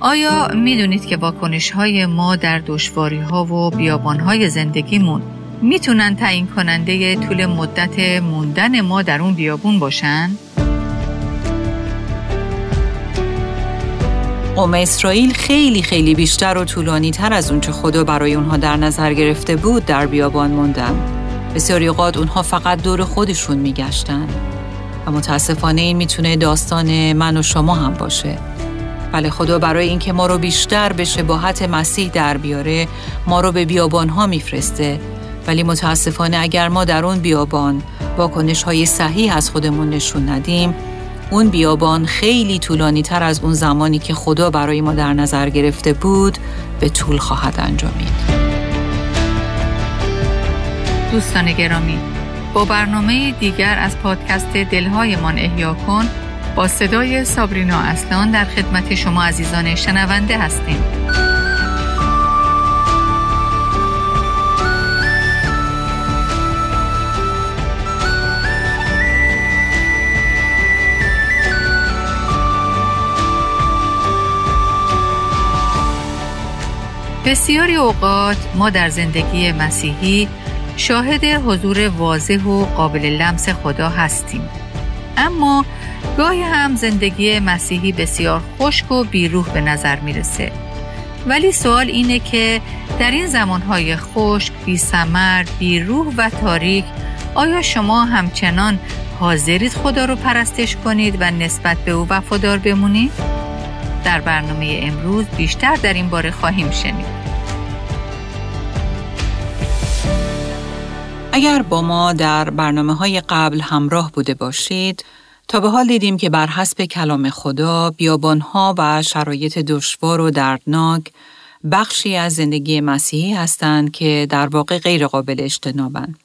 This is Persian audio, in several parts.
آیا می‌دونید که واکنش های ما در دشواری ها و بیابان های زندگیمون می‌تونن تعیین کننده طول مدت موندن ما در اون بیابون باشن؟ قوم اسرائیل خیلی خیلی بیشتر و طولانی تر از اونچه خدا برای اونها در نظر گرفته بود در بیابان موندن. بسیاری اوقات اونها فقط دور خودشون میگشتن و متاسفانه این می‌تونه داستان من و شما هم باشه. بله خدا برای اینکه ما رو بیشتر به شباهت مسیح در بیاره ما رو به بیابان ها میفرسته. ولی متاسفانه اگر ما در اون بیابان واکنش های صحیح از خودمون نشون ندیم اون بیابان خیلی طولانی تر از اون زمانی که خدا برای ما در نظر گرفته بود به طول خواهد انجامید. دوستان گرامی با برنامه دیگر از پادکست دلهایمان احیا کن با صدای سابرینا اصلان در خدمت شما عزیزان شنونده هستیم. بسیاری اوقات ما در زندگی مسیحی شاهد حضور واضح و قابل لمس خدا هستیم. اما گاهی هم زندگی مسیحی بسیار خشک و بیروح به نظر می‌رسه ولی سوال اینه که در این زمانهای خشک، بی سمر، بیروح و تاریک آیا شما همچنان حاضرید خدا رو پرستش کنید و نسبت به او وفادار بمونید؟ در برنامه امروز بیشتر در این باره خواهیم شنید. اگر با ما در برنامه های قبل همراه بوده باشید، تا به حال دیدیم که بر حسب کلام خدا بیابانها و شرایط دشوار و دردناک بخشی از زندگی مسیحی هستند که در واقع غیر قابل اجتنابند.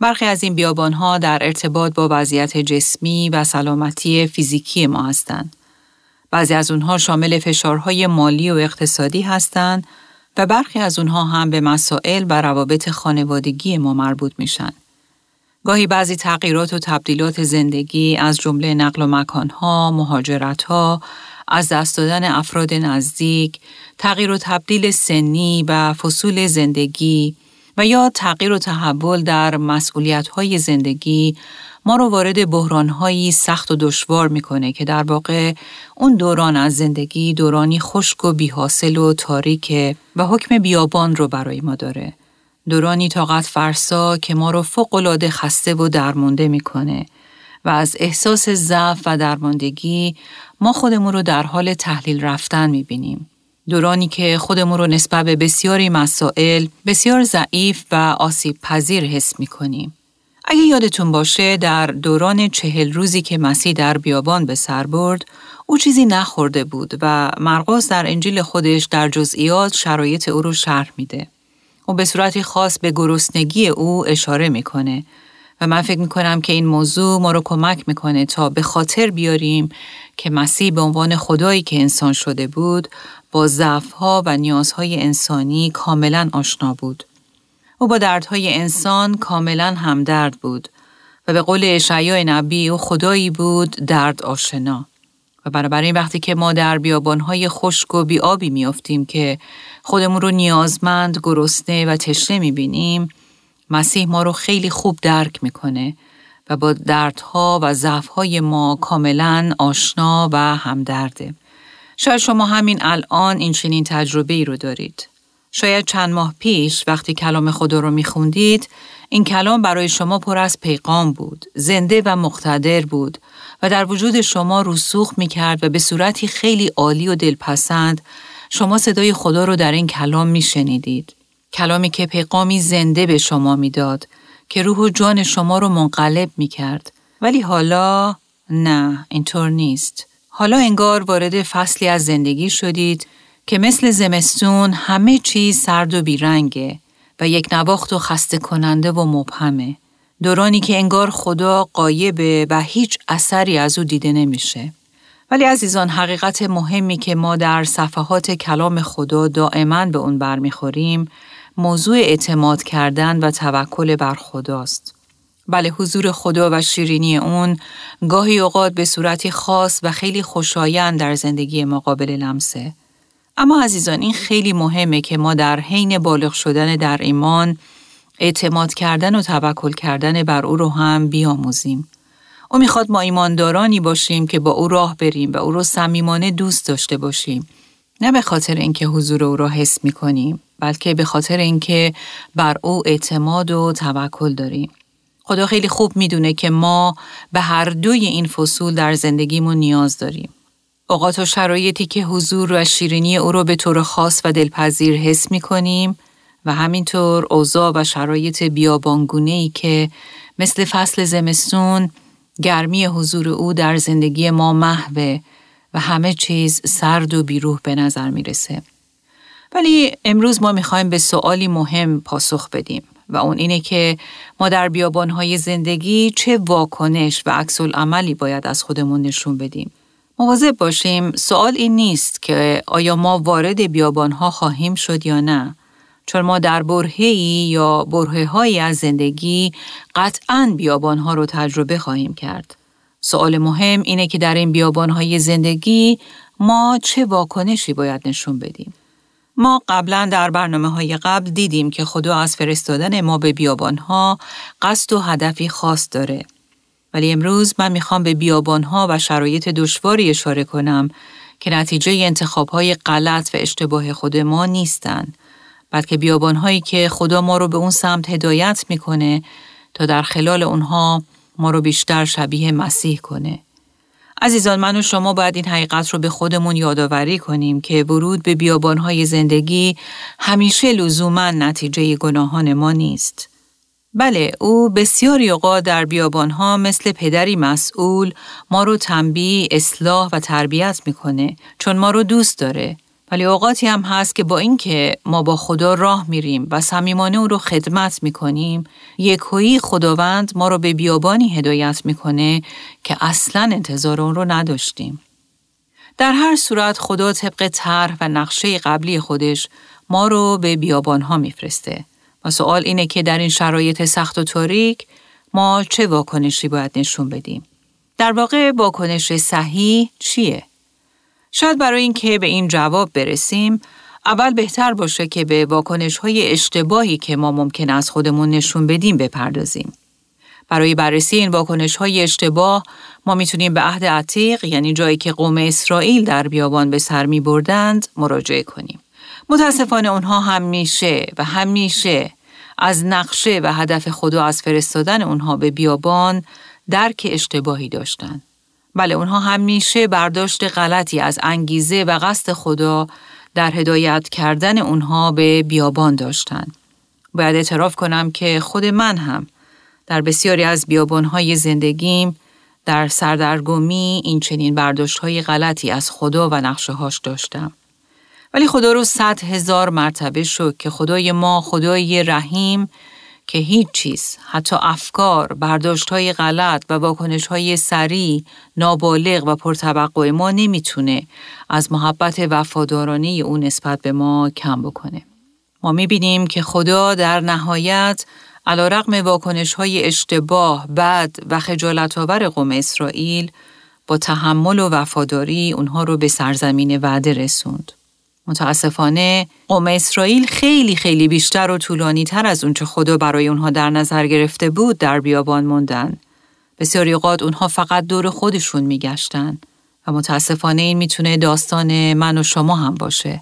برخی از این بیابانها در ارتباط با وضعیت جسمی و سلامتی فیزیکی ما هستند. بعضی از اونها شامل فشارهای مالی و اقتصادی هستند و برخی از اونها هم به مسائل و روابط خانوادگی ما مربوط میشن. گاهی بعضی تغییرات و تبدیلات زندگی از جمله نقل و مکانها، مهاجرتها، از دست دادن افراد نزدیک، تغییر و تبدیل سنی و فصول زندگی و یا تغییر و تحول در مسئولیت‌های زندگی ما رو وارد بحرانهایی سخت و دشوار می‌کنه که در واقع اون دوران از زندگی دورانی خشک و بیحاصل و تاریکه و حکم بیابان رو برای ما داره. دورانی طاقت فرسا که ما رو فوقالعاده خسته و درمونده می‌کنه و از احساس ضعف و درماندگی ما خودمون رو در حال تحلیل رفتن می‌بینیم. دورانی که خودمون رو نسبت به بسیاری مسائل بسیار ضعیف و آسیب پذیر حس می‌کنیم. اگه یادتون باشه در دوران چهل روزی که مسیح در بیابان به سر برد، او چیزی نخورده بود و مرقس در انجیل خودش در جزئیات شرایط او رو شرح میده. او به صورتی خاص به گرسنگی او اشاره می‌کنه و من فکر می‌کنم که این موضوع ما رو کمک می‌کنه تا به خاطر بیاریم که مسیح به عنوان خدایی که انسان شده بود با ضعفها و نیازهای انسانی کاملا آشنا بود. او با دردهای انسان کاملا همدرد بود و به قول اشعیا نبی او خدایی بود درد آشنا. و بنابراین وقتی که ما در بیابانهای خشک و بیابی میافتیم که خودمون رو نیازمند، گرسنه و تشنه می‌بینیم، مسیح ما رو خیلی خوب درک می‌کنه و با دردها و ضعفهای ما کاملا آشنا و همدرده. شاید شما همین الان این چنین تجربه ای رو دارید. شاید چند ماه پیش وقتی کلام خدا رو میخوندید این کلام برای شما پر از پیغام بود، زنده و مقتدر بود و در وجود شما رسوخ می‌کرد و به صورتی خیلی عالی و دلپسند شما صدای خدا رو در این کلام میشنیدید. کلامی که پیغامی زنده به شما می‌داد که روح و جان شما رو منقلب می‌کرد. ولی حالا نه اینطور نیست. حالا انگار وارد فصلی از زندگی شدید که مثل زمستون همه چیز سرد و بیرنگه و یک نواخت و خسته کننده و مبهمه. دورانی که انگار خدا قایبه و هیچ اثری از او دیده نمیشه. ولی عزیزان حقیقت مهمی که ما در صفحات کلام خدا دائما به اون برمیخوریم موضوع اعتماد کردن و توکل بر خداست. بله حضور خدا و شیرینی اون گاهی اوقات به صورتی خاص و خیلی خوشایند در زندگی ما قابل لمسه. اما عزیزان این خیلی مهمه که ما در حین بالغ شدن در ایمان اعتماد کردن و توکل کردن بر او رو هم بیاموزیم. او می‌خواد ما ایماندارانی باشیم که با او راه بریم و او رو صمیمانه دوست داشته باشیم. نه به خاطر اینکه حضور او را حس می‌کنیم بلکه به خاطر اینکه بر او اعتماد و توکل داریم. خدا خیلی خوب می‌دونه که ما به هر دوی این فصول در زندگیمون نیاز داریم. اوقات و شرایطی که حضور و شیرینی او رو به طور خاص و دلپذیر حس می کنیم و همینطور اوضاع و شرایط بیابانگونه ای که مثل فصل زمستون گرمی حضور او در زندگی ما محوه و همه چیز سرد و بیروح به نظر می‌رسه. ولی امروز ما می‌خوایم به سوالی مهم پاسخ بدیم و اون اینه که ما در بیابانهای زندگی چه واکنش و عکس عملی باید از خودمون نشون بدیم. مواظب باشیم سوال این نیست که آیا ما وارد بیابانها خواهیم شد یا نه چون ما در برهه‌ای یا برهه‌هایی از زندگی قطعاً بیابانها رو تجربه خواهیم کرد. سوال مهم اینه که در این بیابانهای زندگی ما چه واکنشی باید نشون بدیم. ما قبلا در برنامه های قبل دیدیم که خدا از فرستادن ما به بیابانها قصد و هدفی خاص داره. ولی امروز من می‌خوام به بیابانها و شرایط دشواری اشاره کنم که نتیجه انتخابهای غلط و اشتباه خود ما نیستند. بلکه بیابانهایی که خدا ما رو به اون سمت هدایت می‌کنه تا در خلال اونها ما رو بیشتر شبیه مسیح کنه. عزیزان من و شما باید این حقیقت رو به خودمون یادآوری کنیم که ورود به بیابانهای زندگی همیشه لزوما نتیجه گناهان ما نیست. بله او بسیاری اوقات در بیابانها مثل پدری مسئول ما رو تنبیه، اصلاح و تربیت می‌کنه چون ما رو دوست داره ولی اوقاتی هم هست که با اینکه ما با خدا راه میریم و صمیمانه او رو خدمت می‌کنیم یکویی خداوند ما رو به بیابانی هدایت می‌کنه که اصلا انتظار اون رو نداشتیم. در هر صورت خدا طبق طرح و نقشه قبلی خودش ما رو به بیابانها میفرسته. و سوال اینه که در این شرایط سخت و تاریک ما چه واکنشی باید نشون بدیم؟ در واقع واکنش صحیح چیه؟ شاید برای اینکه به این جواب برسیم اول بهتر باشه که به واکنش های اشتباهی که ما ممکن از خودمون نشون بدیم بپردازیم. برای بررسی این واکنش های اشتباه ما می‌تونیم به عهد عتیق یعنی جایی که قوم اسرائیل در بیابان به سر می بردند مراجعه کنیم. متاسفانه اونها همیشه و همیشه از نقشه و هدف خدا از فرستادن اونها به بیابان درک اشتباهی داشتند. بله اونها همیشه برداشت غلطی از انگیزه و قصد خدا در هدایت کردن اونها به بیابان داشتند. باید اعتراف کنم که خود من هم در بسیاری از بیابانهای زندگیم در سردرگمی این چنین برداشت های غلطی از خدا و نقشه هاش داشتم. ولی خدا رو صد هزار مرتبه شد که خدای ما خدای رحیم که هیچ چیز، حتی افکار، برداشت های غلط و واکنش های سریع، نابالغ و پرتوقع ما نمی‌تونه از محبت وفادارانه او نسبت به ما کم بکنه. ما می‌بینیم که خدا در نهایت علا رقم واکنش های اشتباه، بد و خجالت آور قوم اسرائیل با تحمل و وفاداری اونها رو به سرزمین وعده رسوند. متاسفانه قوم اسرائیل خیلی خیلی بیشتر و طولانی تر از اونچه خدا برای اونها در نظر گرفته بود در بیابان موندن. بسیاری اوقات اونها فقط دور خودشون میگشتن و متاسفانه این می‌تونه داستان من و شما هم باشه.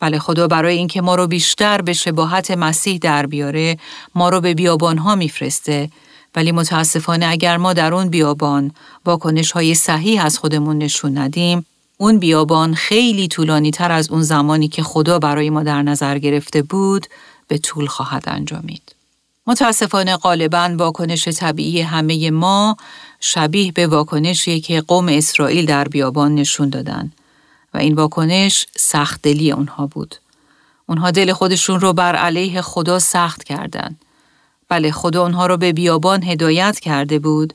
بله خدا برای اینکه ما رو بیشتر به شباهت مسیح در بیاره ما رو به بیابان ها میفرسته ولی متاسفانه اگر ما در اون بیابان واکنش های صحیح از خودمون نشون ندیم اون بیابان خیلی طولانی تر از اون زمانی که خدا برای ما در نظر گرفته بود به طول خواهد انجامید. متاسفانه غالبا واکنش طبیعی همه ما شبیه به واکنشی که قوم اسرائیل در بیابان نشون دادن و این واکنش سخت دلی اونها بود. اونها دل خودشون رو بر علیه خدا سخت کردند. بله خدا اونها رو به بیابان هدایت کرده بود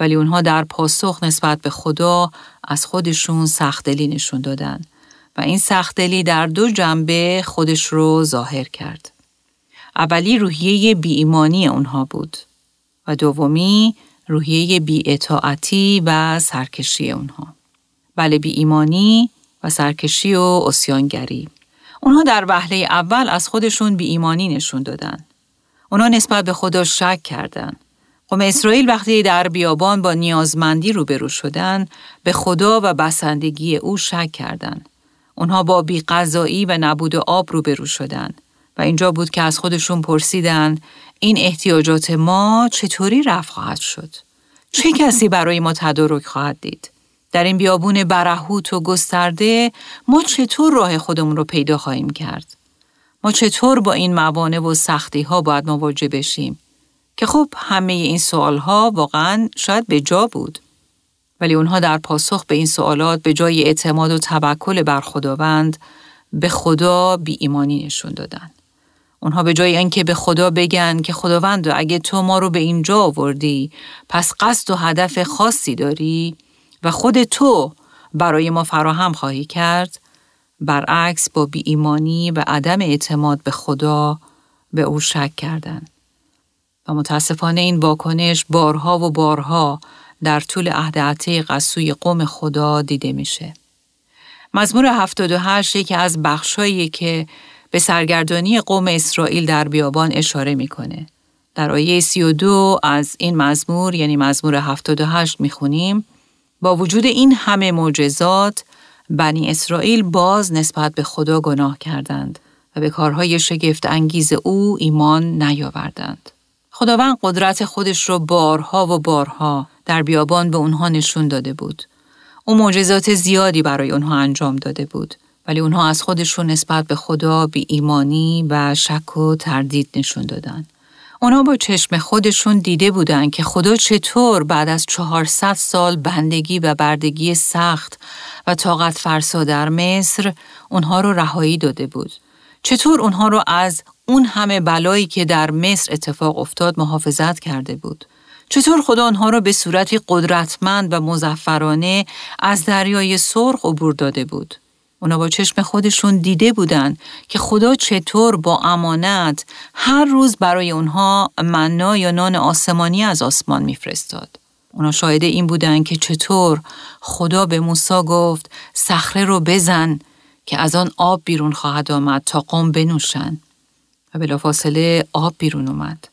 ولی اونها در پاسخ نسبت به خدا از خودشون سختدلی نشون دادن و این سختدلی در دو جنبه خودش رو ظاهر کرد. اولی روحیه بی ایمانی اونها بود و دومی روحیه بی اطاعتی و سرکشی اونها. بله بی ایمانی و سرکشی و اسیانگری. اونها در وهله اول از خودشون بی ایمانی نشون دادن. اونها نسبت به خدا شک کردند. قوم اسرائیل وقتی در بیابان با نیازمندی روبرو شدن به خدا و بسندگی او شک کردند. اونها با بیقضایی و نبود آب روبرو شدند و اینجا بود که از خودشون پرسیدن این احتیاجات ما چطوری رفع خواهد شد؟ چه کسی برای ما تدارک خواهد دید؟ در این بیابون برهوت و گسترده ما چطور راه خودمون رو پیدا خواهیم کرد؟ ما چطور با این موانع و سختی ها باید مواجه بشیم؟ که خب همه این سوال ها واقعا شاید به جا بود. ولی اونها در پاسخ به این سوالات به جای اعتماد و توکل بر خداوند به خدا بی ایمانی نشون دادن. اونها به جای اینکه به خدا بگن که خداوند اگه تو ما رو به اینجا آوردی پس قصد و هدف خاصی داری و خود تو برای ما فراهم خواهی کرد برعکس با بی ایمانی و عدم اعتماد به خدا به او شک کردند. و متاسفانه این واکنش بارها و بارها در طول عهد عتیق از سوی قوم خدا دیده میشه. مزمور 78 یکی از بخشایی که به سرگردانی قوم اسرائیل در بیابان اشاره می‌کنه. در آیه 32 از این مزمور یعنی مزمور 78 می‌خونیم با وجود این همه معجزات بنی اسرائیل باز نسبت به خدا گناه کردند و به کارهای شگفت انگیز او ایمان نیاوردند. خداوند قدرت خودش رو بارها و بارها در بیابان به اونها نشون داده بود. او معجزات زیادی برای اونها انجام داده بود. ولی اونها از خودشون نسبت به خدا بی ایمانی و شک و تردید نشون دادن. اونا با چشم خودشون دیده بودن که خدا چطور بعد از 400 سال بندگی و بردگی سخت و طاقت فرسا در مصر اونها رو رهایی داده بود. چطور اونها رو از اون همه بلایی که در مصر اتفاق افتاد محافظت کرده بود. چطور خدا آنها را به صورتی قدرتمند و مزفرانه از دریای سرخ عبور داده بود. اونا با چشم خودشون دیده بودن که خدا چطور با امانت هر روز برای اونها منا یا نان آسمانی از آسمان میفرستاد. اونا شاهد این بودن که چطور خدا به موسی گفت صخره رو بزن که از آن آب بیرون خواهد آمد تا قوم بنوشن و بلافاصله آب بیرون اومد.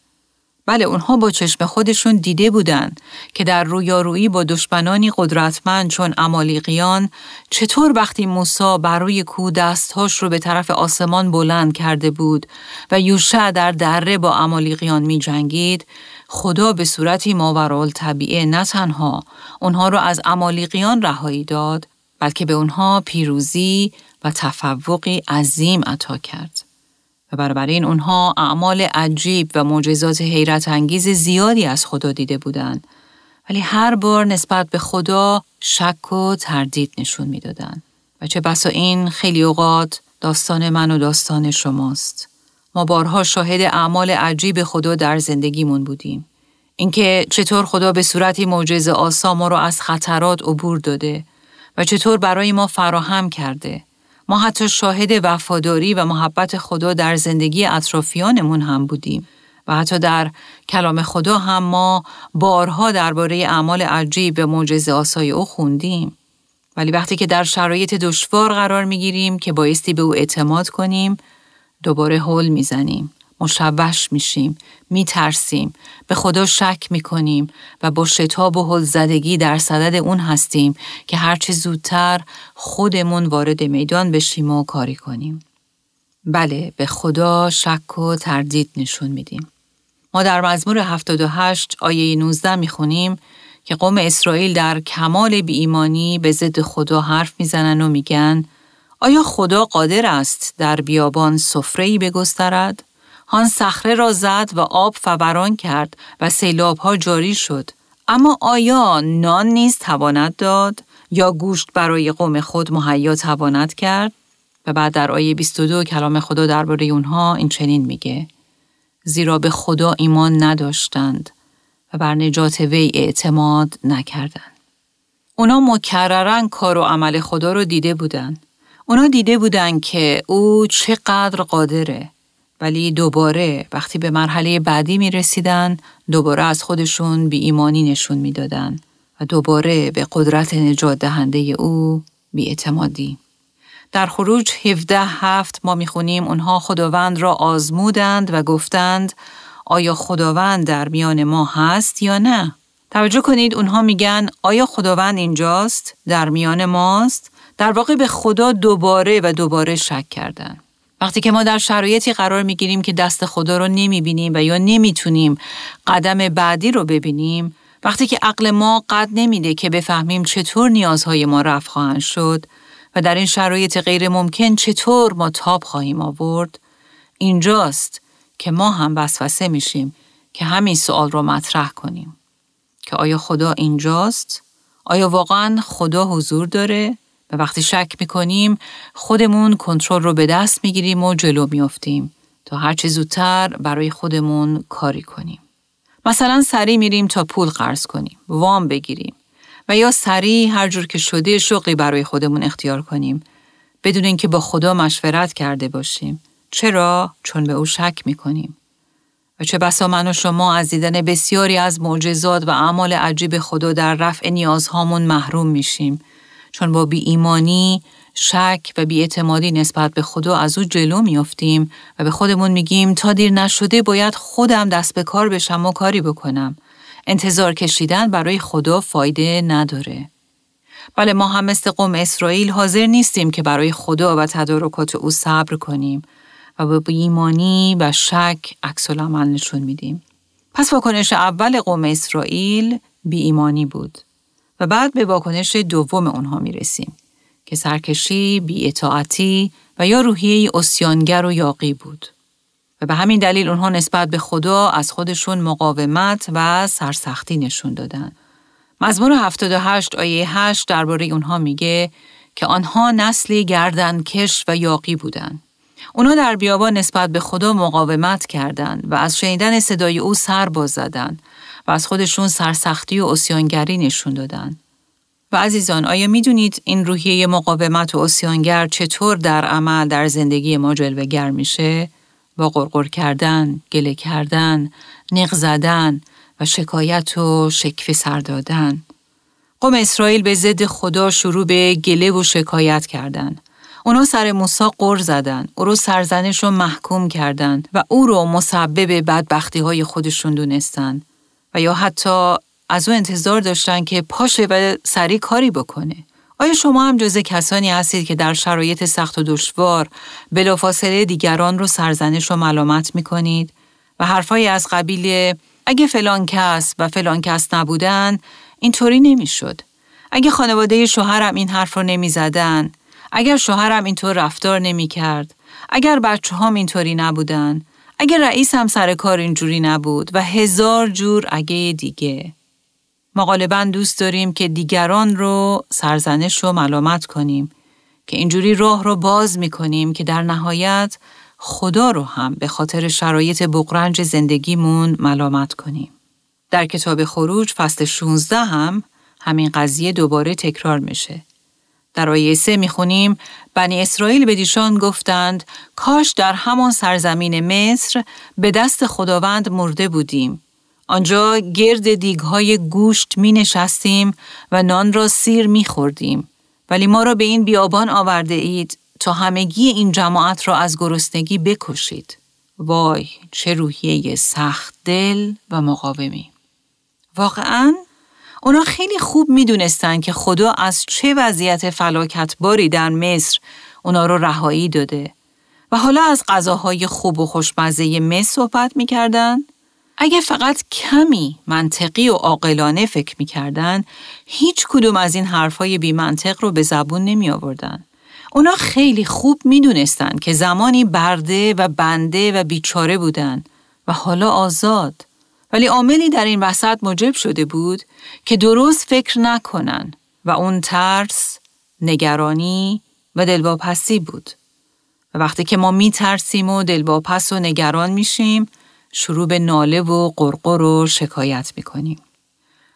بله اونها با چشم خودشون دیده بودند که در رویارویی با دشمنانی قدرتمند چون امالیقیان چطور وقتی موسا بر روی کو دستهاش رو به طرف آسمان بلند کرده بود و یوشع در دره با امالیقیان می جنگید خدا به صورتی ماورال طبیعه نه تنها اونها رو از امالیقیان رهایی داد بلکه به اونها پیروزی و تفوقی عظیم عطا کرد. و این اونها اعمال عجیب و معجزات حیرت انگیز زیادی از خدا دیده بودند. ولی هر بار نسبت به خدا شک و تردید نشون می‌دادند. و چه بسا این خیلی اوقات داستان من و داستان شماست. ما بارها شاهد اعمال عجیب خدا در زندگیمون بودیم. اینکه چطور خدا به صورتی معجزه آسا ما رو از خطرات عبور داده و چطور برای ما فراهم کرده ما حتی شاهد وفاداری و محبت خدا در زندگی اطرافیانمون هم بودیم و حتی در کلام خدا هم ما بارها درباره اعمال عجیب و معجزه آسای او خوندیم. ولی وقتی که در شرایط دشوار قرار می‌گیریم که بایستی به او اعتماد کنیم دوباره حل می‌زنیم مشوش میشیم، میترسیم، به خدا شک می‌کنیم و با شتاب و زدگی در صدد اون هستیم که هرچه زودتر خودمون وارد میدان بشیم و کاری کنیم. بله، به خدا شک و تردید نشون میدیم. ما در مزمور 78 آیه 19 می‌خونیم که قوم اسرائیل در کمال بی ایمانی به ضد خدا حرف می‌زنن و میگن آیا خدا قادر است در بیابان سفره‌ای بگسترد؟ هان صخره را زد و آب فوران کرد و سیلاب ها جاری شد. اما آیا نان نیز تواند داد یا گوشت برای قوم خود مهیا تواند کرد؟ و بعد در آیه 22 کلام خدا درباره اونها این چنین میگه زیرا به خدا ایمان نداشتند و بر نجات وی اعتماد نکردند. اونا مکررن کار و عمل خدا رو دیده بودند. اونا دیده بودند که او چقدر قادره ولی دوباره وقتی به مرحله بعدی می رسیدن دوباره از خودشون بی ایمانی نشون می دادن و دوباره به قدرت نجات دهنده او بی اعتمادی. در خروج 17 هفت ما می‌خونیم اونها خداوند را آزمودند و گفتند آیا خداوند در میان ما هست یا نه؟ توجه کنید اونها میگن آیا خداوند اینجاست؟ در میان ماست؟ در واقع به خدا دوباره و دوباره شک کردن. وقتی که ما در شرایطی قرار می‌گیریم که دست خدا رو نمی‌بینیم و یا نمی‌تونیم قدم بعدی رو ببینیم، وقتی که عقل ما قد نمیده که بفهمیم چطور نیازهای ما رفت خواهند شد و در این شرایط غیر ممکن چطور ما تاب خواهیم آورد، اینجاست که ما هم وسوسه میشیم که همین سوال رو مطرح کنیم. که آیا خدا اینجاست؟ آیا واقعا خدا حضور داره؟ و وقتی شک می‌کنیم خودمون کنترل رو به دست می‌گیریم و جلو میافتیم تا هرچه زودتر برای خودمون کاری کنیم. مثلا سریع میریم تا پول قرض کنیم، وام بگیریم و یا سریع هر جور که شده شغلی برای خودمون اختیار کنیم بدون اینکه با خدا مشورت کرده باشیم. چرا؟ چون به او شک می‌کنیم. و چه بسا من و شما از دیدن بسیاری از معجزات و اعمال عجیب خدا در رفع نیازهامون محروم میشیم چون با بی ایمانی، شک و اعتمادی نسبت به خدا از او جلو میافتیم و به خودمون میگیم تا دیر نشده باید خودم دست به کار بشم و کاری بکنم. انتظار کشیدن برای خدا فایده نداره. بله ما هم مثل قوم اسرائیل حاضر نیستیم که برای خدا و تدارکات او صبر کنیم و به ایمانی و شک عکس نشون میدیم. پس واکنش اول قوم اسرائیل بی ایمانی بود و بعد به واکنش دوم اونها می رسیم که سرکشی، بی اطاعتی و یا روحیه اسیانگر و یاقی بود. و به همین دلیل اونها نسبت به خدا از خودشون مقاومت و سرسختی نشون دادن. مزمور 78 آیه 8 درباره اونها میگه که آنها نسلی گردن کش و یاقی بودند. اونا در بیابان نسبت به خدا مقاومت کردند و از شنیدن صدای او سر باز زدن و از خودشون سرسختی و اسیانگری نشون دادن. و عزیزان آیا می‌دونید این روحیه مقاومت و اسیانگر چطور در عمل در زندگی ما جلوگر میشه؟ با قرقر کردن، گله کردن، نق زدن و شکایت و شکفه سر دادن. قوم اسرائیل به ضد خدا شروع به گله و شکایت کردند. اونا سر موسا قر زدن، او رو سرزنش رو محکوم کردند و او رو مسبب بدبختی های خودشون دونستن و یا حتی از او انتظار داشتن که پاشه و سریع کاری بکنه. آیا شما هم جز کسانی هستید که در شرایط سخت و دشوار بلافاصله دیگران رو سرزنش و ملامت می کنید و حرفایی از قبیل اگه فلان کس و فلان کس نبودن اینطوری نمی‌شد. اگه خانواده شوهرم این حرف رو نمی زدن، اگر شوهرم اینطور رفتار نمی کرد، اگر بچه هم اینطوری نبودن، اگر رئیس هم سر کار اینجوری نبود و هزار جور اگه دیگه. ما غالبا دوست داریم که دیگران رو سرزنش و ملامت کنیم که اینجوری راه رو باز می کنیم که در نهایت خدا رو هم به خاطر شرایط بقرنج زندگیمون ملامت کنیم. در کتاب خروج فصل 16 هم همین قضیه دوباره تکرار میشه. در آیه سه می‌خونیم بنی اسرائیل به دیشان گفتند کاش در همان سرزمین مصر به دست خداوند مرده بودیم. آنجا گرد دیگهای گوشت می نشستیم و نان را سیر می خوردیم. ولی ما را به این بیابان آورده اید تا همگی این جماعت را از گرسنگی بکشید. وای چه روحیه سخت دل و مقاومی. واقعا اونا خیلی خوب می‌دونستن که خدا از چه وضعیت فلاکتباری در مصر اونا رو رهایی داده و حالا از غذاهای خوب و خوشمزه مصر صحبت می‌کردن؟ اگه فقط کمی منطقی و عاقلانه فکر می‌کردن هیچ کدوم از این حرفهای بی منطق رو به زبون نمی آوردن. اونا خیلی خوب می‌دونستن که زمانی برده و بنده و بیچاره بودن و حالا آزاد. ولی عاملی در این وسط موجب شده بود که درست فکر نکنن و اون ترس، نگرانی و دلواپسی بود. و وقتی که ما می ترسیم و دلواپس و نگران میشیم شروع به ناله و قرقر و شکایت می کنیم.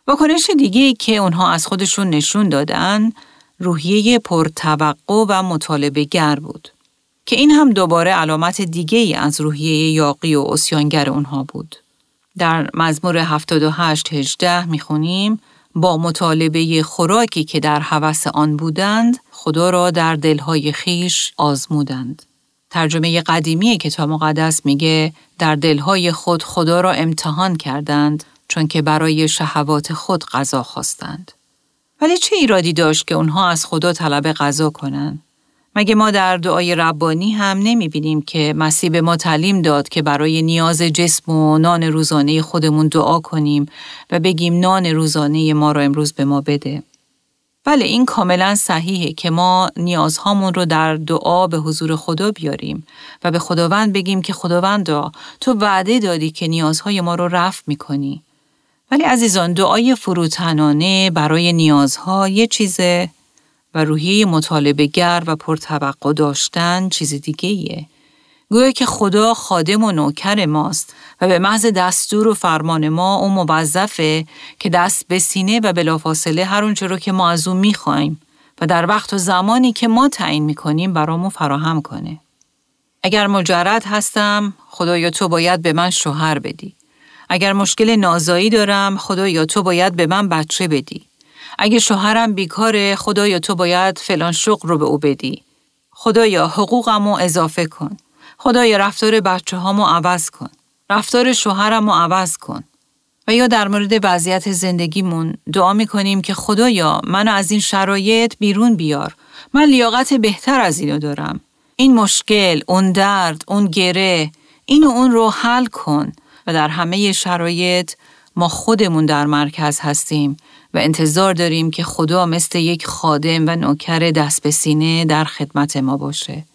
واکنش دیگه که اونها از خودشون نشون دادن روحیه پرتوقع و مطالبه گر بود که این هم دوباره علامت دیگه ای از روحیه یاقی و اسیانگر اونها بود. در مزمور 78 18 می‌خونیم با مطالبه خوراکی که در حوس آن بودند خدا را در دلهای خیش آزمودند. ترجمه قدیمی کتاب مقدس میگه در دلهای خود خدا را امتحان کردند چون که برای شهوات خود غذا خواستند. ولی چه ایرادی داشت که اونها از خدا طلب غذا کنند؟ مگه ما در دعای ربانی هم نمی بینیم که مسیح به ما تعلیم داد که برای نیاز جسم و نان روزانه خودمون دعا کنیم و بگیم نان روزانه ما را امروز به ما بده. بله این کاملا صحیحه که ما نیازهامون رو در دعا به حضور خدا بیاریم و به خداوند بگیم که خداوندا تو وعده دادی که نیازهای ما رو رفع می‌کنی. ولی عزیزان دعای فروتنانه برای نیازها یه چیزه و روحیه مطالبه گر و پرتوقع داشتن چیز دیگه ایه. گویا که خدا خادم و نوکر ماست و به محض دستور و فرمان ما او موظفه که دست به سینه و بلافاصله هر اونچه رو که ما از او و در وقت و زمانی که ما تعیین می‌کنیم برامو فراهم کنه. اگر مجرد هستم خدایا تو باید به من شوهر بدی. اگر مشکل نازایی دارم خدایا تو باید به من بچه بدی. اگه شوهرم بیکاره خدایا تو باید فلان شغل رو به او بدی. خدایا حقوقمو اضافه کن. خدایا رفتار بچه هامو عوض کن. رفتار شوهرمو عوض کن. و یا در مورد وضعیت زندگیمون دعا می‌کنیم که خدایا منو از این شرایط بیرون بیار. من لیاقت بهتر از اینو دارم. این مشکل، اون درد، اون گره، این و اون رو حل کن و در همه شرایط ما خودمون در مرکز هستیم و انتظار داریم که خدا مثل یک خادم و نوکر دست به سینه در خدمت ما باشه.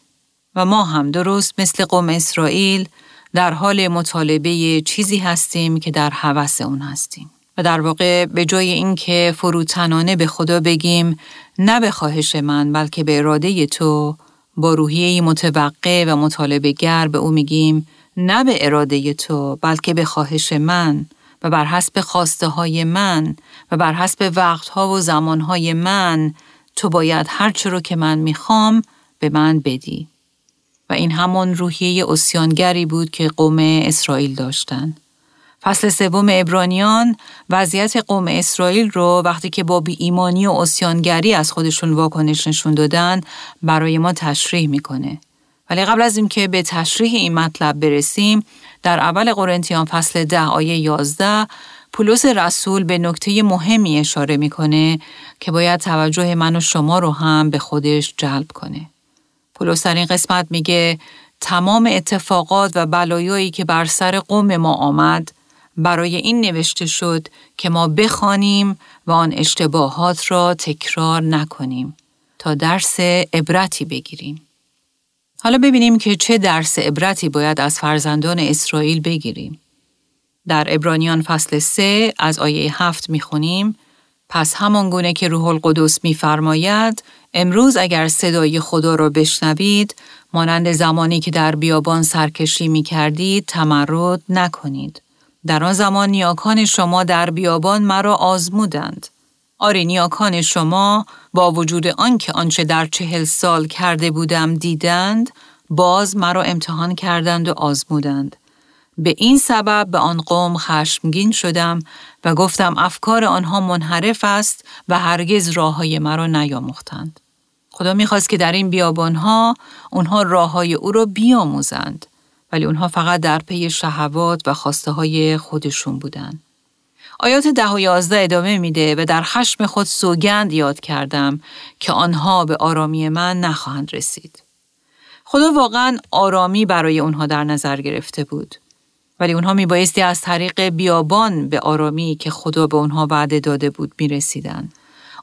و ما هم درست مثل قوم اسرائیل در حال مطالبه چیزی هستیم که در حوس اون هستیم. و در واقع به جای اینکه فروتنانه به خدا بگیم نه به خواهش من بلکه به اراده تو با روحیه متوقع و مطالبه گر به او میگیم نه به اراده تو بلکه به خواهش من و بر حسب خواسته های من و بر حسب وقتها و زمانهای من تو باید هرچه رو که من می‌خوام به من بدی. و این همان روحیه اسیانگری بود که قوم اسرائیل داشتند. فصل سوم ابرانیان وضعیت قوم اسرائیل رو وقتی که با بی ایمانی و اسیانگری از خودشون واکنش نشون دادن برای ما تشریح می‌کنه. ولی قبل از اینکه به تشریح این مطلب برسیم در اول قرنتیان فصل ده آیه 11 پولس رسول به نکته مهمی اشاره می‌کنه که باید توجه من و شما رو هم به خودش جلب کنه. پولس در این قسمت میگه تمام اتفاقات و بلایایی که بر سر قوم ما آمد برای این نوشته شد که ما بخوانیم و آن اشتباهات را تکرار نکنیم تا درس عبرتی بگیریم. حالا ببینیم که چه درس عبرتی باید از فرزندان اسرائیل بگیریم. در ابرانیان فصل 3 از آیه 7 می‌خونیم پس همان گونه که روح القدس میفرماید امروز اگر صدای خدا را بشنوید مانند زمانی که در بیابان سرکشی می کردید تمرد نکنید. در آن زمان نیاکان شما در بیابان مرا آزمودند. آری نیاکان شما با وجود آنکه آنچه در چهل سال کرده بودم دیدند باز مرا امتحان کردند و آزمودند. به این سبب به آن قوم خشمگین شدم و گفتم افکار آنها منحرف است و هرگز راه های مرا نیاموختند. خدا می‌خواست که در این بیابانها اونها راه های او را بیاموزند ولی اونها فقط در پی شهوات و خواسته های خودشون بودند. آیات ده و یازده ادامه میده و در خشم خود سوگند یاد کردم که آنها به آرامی من نخواهند رسید. خدا واقعا آرامی برای اونها در نظر گرفته بود. ولی اونها میبایستی از طریق بیابان به آرامی که خدا به اونها وعده داده بود می‌رسیدن.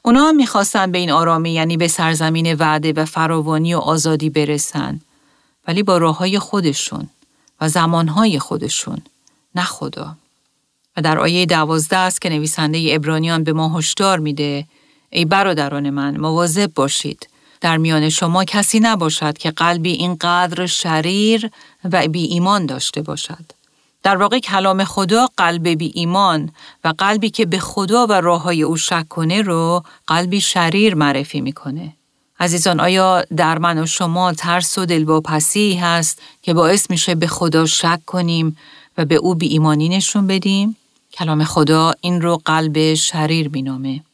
اونا هم می‌خواستن به این آرامی یعنی به سرزمین وعده و فراوانی و آزادی برسن. ولی با راه های خودشون و زمانهای خودشون نه خدا. و در آیه دوازده است که نویسنده ابرانیان به ما هشدار میده ای برادران من مواظب باشید در میان شما کسی نباشد که قلبی اینقدر شریر و بی ایمان داشته باشد. در واقع کلام خدا قلب بی ایمان و قلبی که به خدا و راه های او شک کنه رو قلبی شریر معرفی می‌کنه. عزیزان آیا در من و شما ترس و دلواپسی هست که باعث میشه به خدا شک کنیم و به او بی ایمانی نشون بدیم؟ کلام خدا این رو قلب شریر مینامه.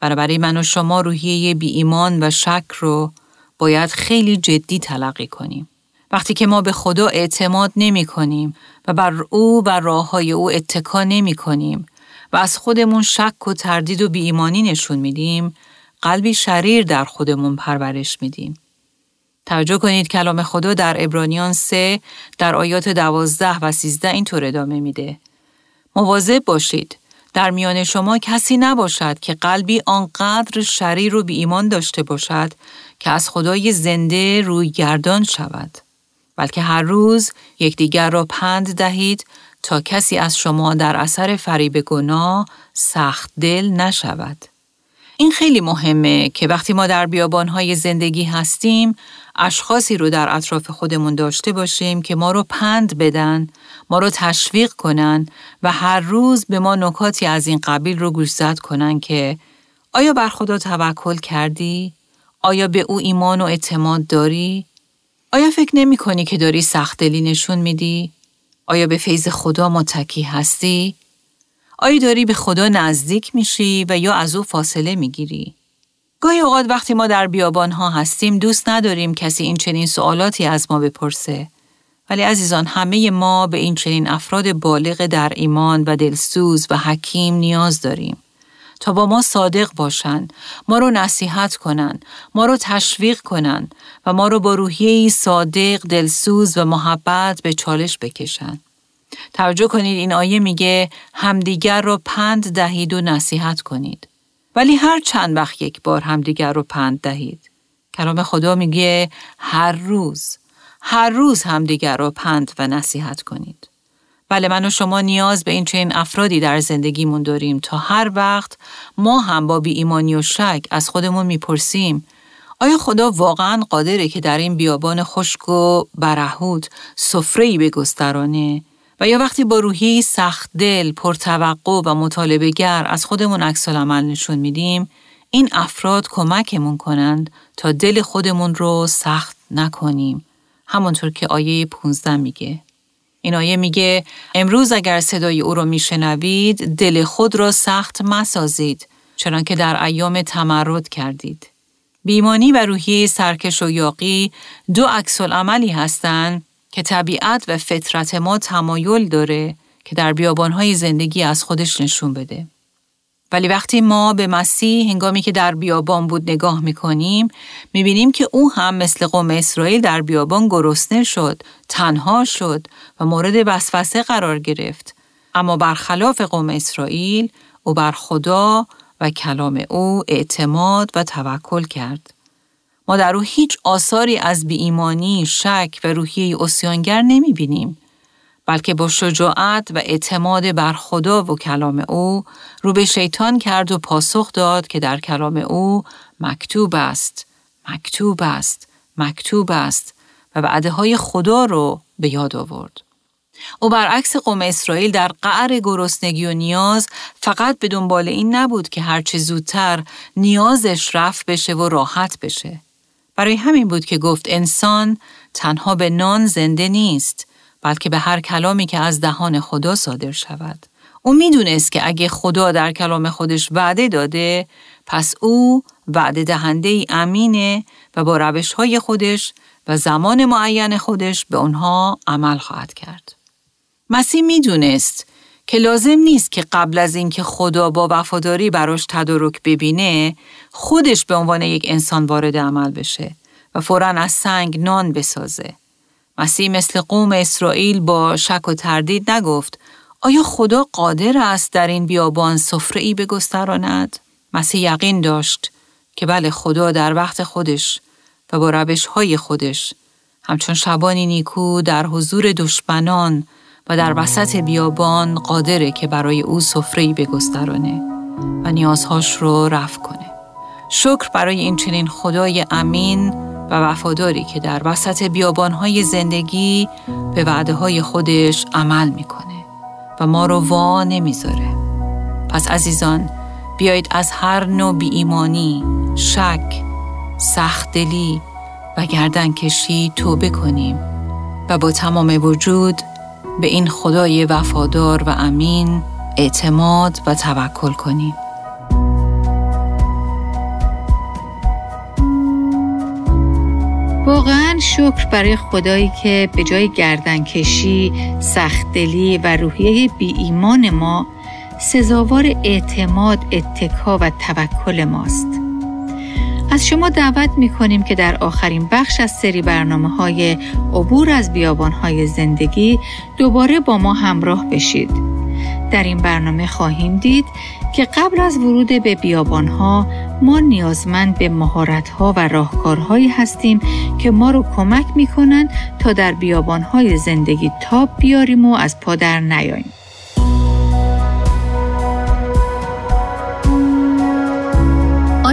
برای من و شما روحیه بی ایمان و شک رو باید خیلی جدی تلقی کنیم. وقتی که ما به خدا اعتماد نمی کنیم و بر او و راه های او اتکا نمی کنیم و از خودمون شک و تردید و بی ایمانی نشون میدیم، قلبی شریر در خودمون پرورش میدیم. توجه کنید کلام خدا در ابرانیان 3 در آیات 12 و 13 اینطور ادامه میده. مواظب باشید در میان شما کسی نباشد که قلبی آنقدر شریر و بی ایمان داشته باشد که از خدای زنده روی گردان شود. بلکه هر روز یکدیگر را پند دهید تا کسی از شما در اثر فریب گناه سخت دل نشود. این خیلی مهمه که وقتی ما در بیابانهای زندگی هستیم اشخاصی رو در اطراف خودمون داشته باشیم که ما رو پند بدن، ما رو تشویق کنن و هر روز به ما نکاتی از این قبیل رو گوشزد کنن که آیا بر خدا توکل کردی؟ آیا به او ایمان و اعتماد داری؟ آیا فکر نمی کنی که داری سختدلی نشون میدی؟ آیا به فیض خدا متکی هستی؟ آیا داری به خدا نزدیک میشی و یا از او فاصله می‌گیری؟ گاهی اوقات وقتی ما در بیابان ها هستیم دوست نداریم کسی این چنین سوالاتی از ما بپرسه. ولی عزیزان همه ما به این چنین افراد بالغ در ایمان و دلسوز و حکیم نیاز داریم. تا با ما صادق باشن، ما رو نصیحت کنن، ما رو تشویق کنن و ما رو با روحیه صادق، دلسوز و محبت به چالش بکشن. توجه کنید این آیه میگه همدیگر رو پند دهید و نصیحت کنید. ولی هر چند وقت یک بار همدیگر رو پند دهید. کلام خدا میگه هر روز، هر روز همدیگر رو پند و نصیحت کنید. بله من و شما نیاز به این چنین افرادی در زندگیمون داریم تا هر وقت ما هم با بی ایمانی و شک از خودمون می‌پرسیم آیا خدا واقعا قادره که در این بیابان خشک و برهود سفره‌ای به گسترانه و یا وقتی با روحی سخت دل، پرتوقع و مطالبه گر از خودمون عکس عمل نشون میدیم این افراد کمکمون کنند تا دل خودمون رو سخت نکنیم همانطور که آیه 15 میگه این آیه میگه امروز اگر صدای او را میشنوید دل خود را سخت مسازید چنانکه در ایام تمرد کردید. بیمانی و روحیه سرکش و یاقی دو عکس عملی هستند که طبیعت و فطرت ما تمایل داره که در بیابانهای زندگی از خودش نشون بده. ولی وقتی ما به مسیح هنگامی که در بیابان بود نگاه می‌کنیم می‌بینیم که او هم مثل قوم اسرائیل در بیابان گرسنه شد، تنها شد و مورد وسوسه قرار گرفت. اما برخلاف قوم اسرائیل او بر خدا و کلام او اعتماد و توکل کرد. ما در او هیچ آثاری از بیایمانی، شک و روحیه اسیانگر نمی بینیم. بلکه با شجاعت و اعتماد بر خدا و کلام او رو به شیطان کرد و پاسخ داد که در کلام او مکتوب است، مکتوب است، مکتوب است و وعده های خدا رو به یاد آورد. او برعکس قوم اسرائیل در قعر گرسنگی و نیاز فقط به دنبال این نبود که هرچه زودتر نیازش رفت بشه و راحت بشه. برای همین بود که گفت انسان تنها به نان زنده نیست بلکه به هر کلامی که از دهان خدا صادر شود. او می‌دونست که اگه خدا در کلام خودش وعده داده پس او وعده دهنده ای امینه و با روش های خودش و زمان معین خودش به اونها عمل خواهد کرد. مسیح می‌دونست که لازم نیست که قبل از اینکه خدا با وفاداری براش تدارک ببینه خودش به عنوان یک انسان وارد عمل بشه و فورا از سنگ نان بسازه. مسیح مثل قوم اسرائیل با شک و تردید نگفت آیا خدا قادر است در این بیابان سفره ای بگستراند؟ مسیح یقین داشت که بله خدا در وقت خودش و با روش های خودش همچون شبانی نیکو در حضور دشمنان و در وسط بیابان قادره که برای او سفره بگسترانه و نیازهاش رو رفع کنه. شکر برای این چنین خدای امین و وفاداری که در وسط بیابانهای زندگی به وعده های خودش عمل می‌کنه و ما رو وا نمی‌ذاره. پس عزیزان بیایید از هر نوع بی ایمانی، شک، سختدلی و گردن کشی توبه کنیم و با تمام وجود به این خدای وفادار و امین اعتماد و توکل کنیم. واقعا شکر برای خدایی که به جای گردنکشی، سختدلی و روحیه بی ایمان ما سزاوار اعتماد، اتکا و توکل ماست. از شما دعوت می کنیم که در آخرین بخش از سری برنامه های عبور از بیابان های زندگی دوباره با ما همراه بشید. در این برنامه خواهیم دید که قبل از ورود به بیابان ها ما نیازمند به مهارت ها و راهکارهایی هستیم که ما رو کمک می کنند تا در بیابان های زندگی تاب بیاریم و از پادر نیاییم.